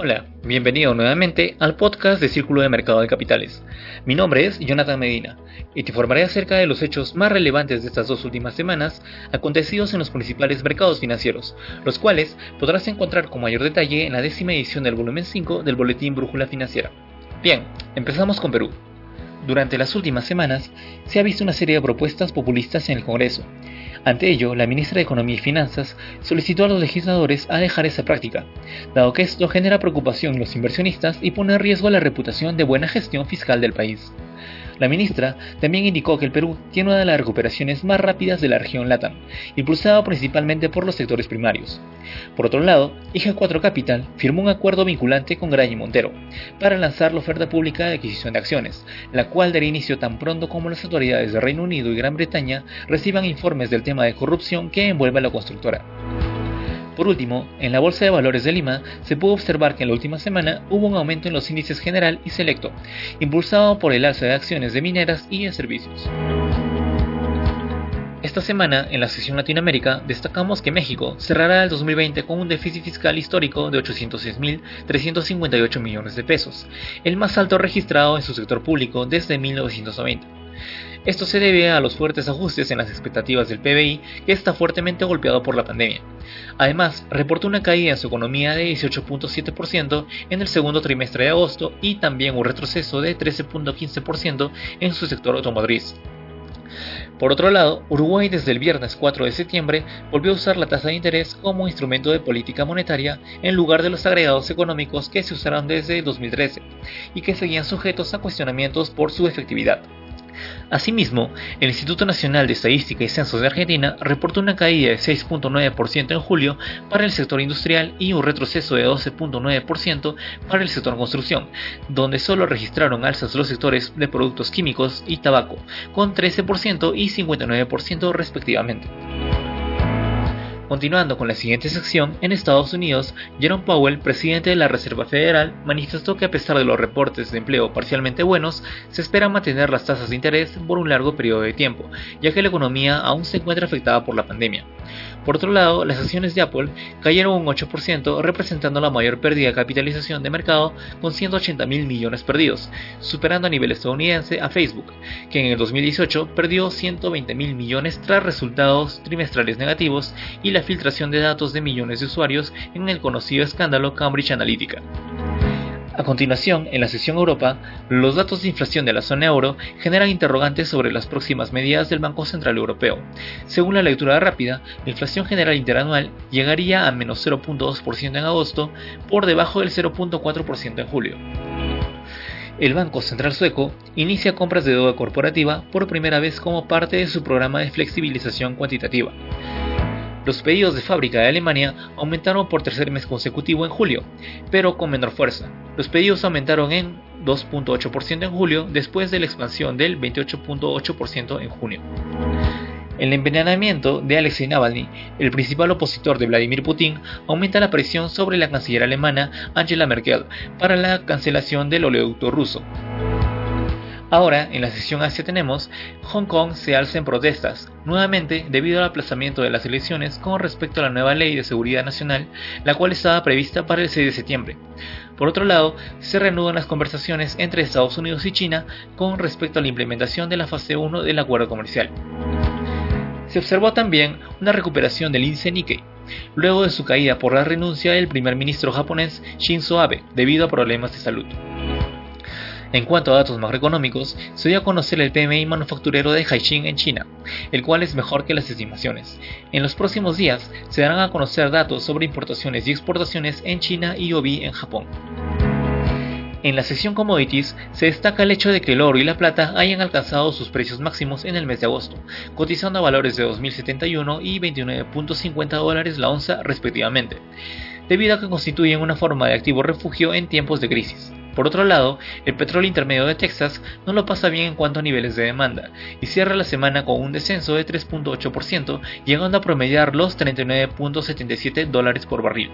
Hola, bienvenido nuevamente al podcast de Círculo de Mercado de Capitales. Mi nombre es Jonathan Medina y te informaré acerca de los hechos más relevantes de estas dos últimas semanas acontecidos en los principales mercados financieros, los cuales podrás encontrar con mayor detalle en la décima edición del volumen 5 del Boletín Brújula Financiera. Bien, empezamos con Perú. Durante las últimas semanas se ha visto una serie de propuestas populistas en el Congreso. Ante ello, la ministra de Economía y Finanzas solicitó a los legisladores a dejar esa práctica, dado que esto genera preocupación en los inversionistas y pone en riesgo la reputación de buena gestión fiscal del país. La ministra también indicó que el Perú tiene una de las recuperaciones más rápidas de la región LATAM, impulsada principalmente por los sectores primarios. Por otro lado, IG4 Capital firmó un acuerdo vinculante con Graña Montero para lanzar la oferta pública de adquisición de acciones, la cual dará inicio tan pronto como las autoridades de Reino Unido y Gran Bretaña reciban informes del tema de corrupción que envuelve a la constructora. Por último, en la Bolsa de Valores de Lima se pudo observar que en la última semana hubo un aumento en los índices general y selecto, impulsado por el alza de acciones de mineras y de servicios. Esta semana, en la sesión Latinoamérica, destacamos que México cerrará el 2020 con un déficit fiscal histórico de 806.358 millones de pesos, el más alto registrado en su sector público desde 1990. Esto se debe a los fuertes ajustes en las expectativas del PBI, que está fuertemente golpeado por la pandemia. Además, reportó una caída en su economía de 18.7% en el segundo trimestre de agosto y también un retroceso de 13.15% en su sector automotriz. Por otro lado, Uruguay desde el viernes 4 de septiembre volvió a usar la tasa de interés como instrumento de política monetaria en lugar de los agregados económicos que se usaron desde 2013 y que seguían sujetos a cuestionamientos por su efectividad. Asimismo, el Instituto Nacional de Estadística y Censos de Argentina reportó una caída de 6.9% en julio para el sector industrial y un retroceso de 12.9% para el sector construcción, donde solo registraron alzas los sectores de productos químicos y tabaco, con 13% y 59% respectivamente. Continuando con la siguiente sección, en Estados Unidos, Jerome Powell, presidente de la Reserva Federal, manifestó que a pesar de los reportes de empleo parcialmente buenos, se espera mantener las tasas de interés por un largo periodo de tiempo, ya que la economía aún se encuentra afectada por la pandemia. Por otro lado, las acciones de Apple cayeron un 8%, representando la mayor pérdida de capitalización de mercado con 180 mil millones perdidos, superando a nivel estadounidense a Facebook, que en el 2018 perdió 120 mil millones tras resultados trimestrales negativos y la filtración de datos de millones de usuarios en el conocido escándalo Cambridge Analytica. A continuación, en la sesión Europa, los datos de inflación de la zona euro generan interrogantes sobre las próximas medidas del Banco Central Europeo. Según la lectura rápida, la inflación general interanual llegaría a menos 0.2% en agosto, por debajo del 0.4% en julio. El Banco Central Sueco inicia compras de deuda corporativa por primera vez como parte de su programa de flexibilización cuantitativa. Los pedidos de fábrica de Alemania aumentaron por tercer mes consecutivo en julio, pero con menor fuerza. Los pedidos aumentaron en 2.8% en julio después de la expansión del 28.8% en junio. El envenenamiento de Alexei Navalny, el principal opositor de Vladimir Putin, aumenta la presión sobre la canciller alemana Angela Merkel para la cancelación del oleoducto ruso. Ahora, en la sesión Asia tenemos, Hong Kong se alza en protestas, nuevamente debido al aplazamiento de las elecciones con respecto a la nueva ley de seguridad nacional, la cual estaba prevista para el 6 de septiembre. Por otro lado, se reanudan las conversaciones entre Estados Unidos y China con respecto a la implementación de la fase 1 del acuerdo comercial. Se observó también una recuperación del índice Nikkei, luego de su caída por la renuncia del primer ministro japonés Shinzo Abe debido a problemas de salud. En cuanto a datos macroeconómicos, se dio a conocer el PMI manufacturero de Haixing en China, el cual es mejor que las estimaciones. En los próximos días se darán a conocer datos sobre importaciones y exportaciones en China y OBI en Japón. En la sección commodities se destaca el hecho de que el oro y la plata hayan alcanzado sus precios máximos en el mes de agosto, cotizando a valores de 2.071 y 29.50 dólares la onza respectivamente, debido a que constituyen una forma de activo refugio en tiempos de crisis. Por otro lado, el petróleo intermedio de Texas no lo pasa bien en cuanto a niveles de demanda y cierra la semana con un descenso de 3.8%, llegando a promediar los 39.77 dólares por barril.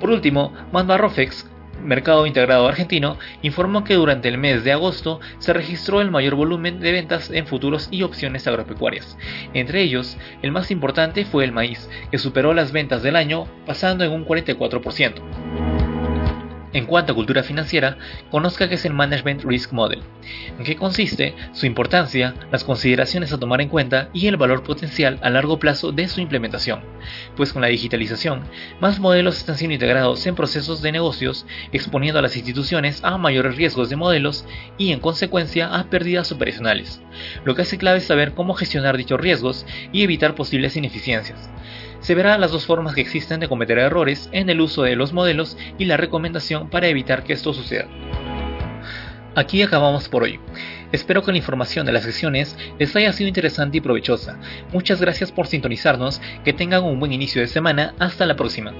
Por último, Rofex, Mercado Integrado Argentino, informó que durante el mes de agosto se registró el mayor volumen de ventas en futuros y opciones agropecuarias. Entre ellos, el más importante fue el maíz, que superó las ventas del año pasando en un 44%. En cuanto a cultura financiera, conozca qué es el Management Risk Model, en qué consiste, su importancia, las consideraciones a tomar en cuenta y el valor potencial a largo plazo de su implementación, pues con la digitalización, más modelos están siendo integrados en procesos de negocios, exponiendo a las instituciones a mayores riesgos de modelos y en consecuencia a pérdidas operacionales, lo que hace clave saber cómo gestionar dichos riesgos y evitar posibles ineficiencias se verá las dos formas que existen de cometer errores en el uso de los modelos y la recomendación para evitar que esto suceda. Aquí acabamos por hoy. Espero que la información de las sesiones les haya sido interesante y provechosa. Muchas gracias por sintonizarnos, que tengan un buen inicio de semana, hasta la próxima.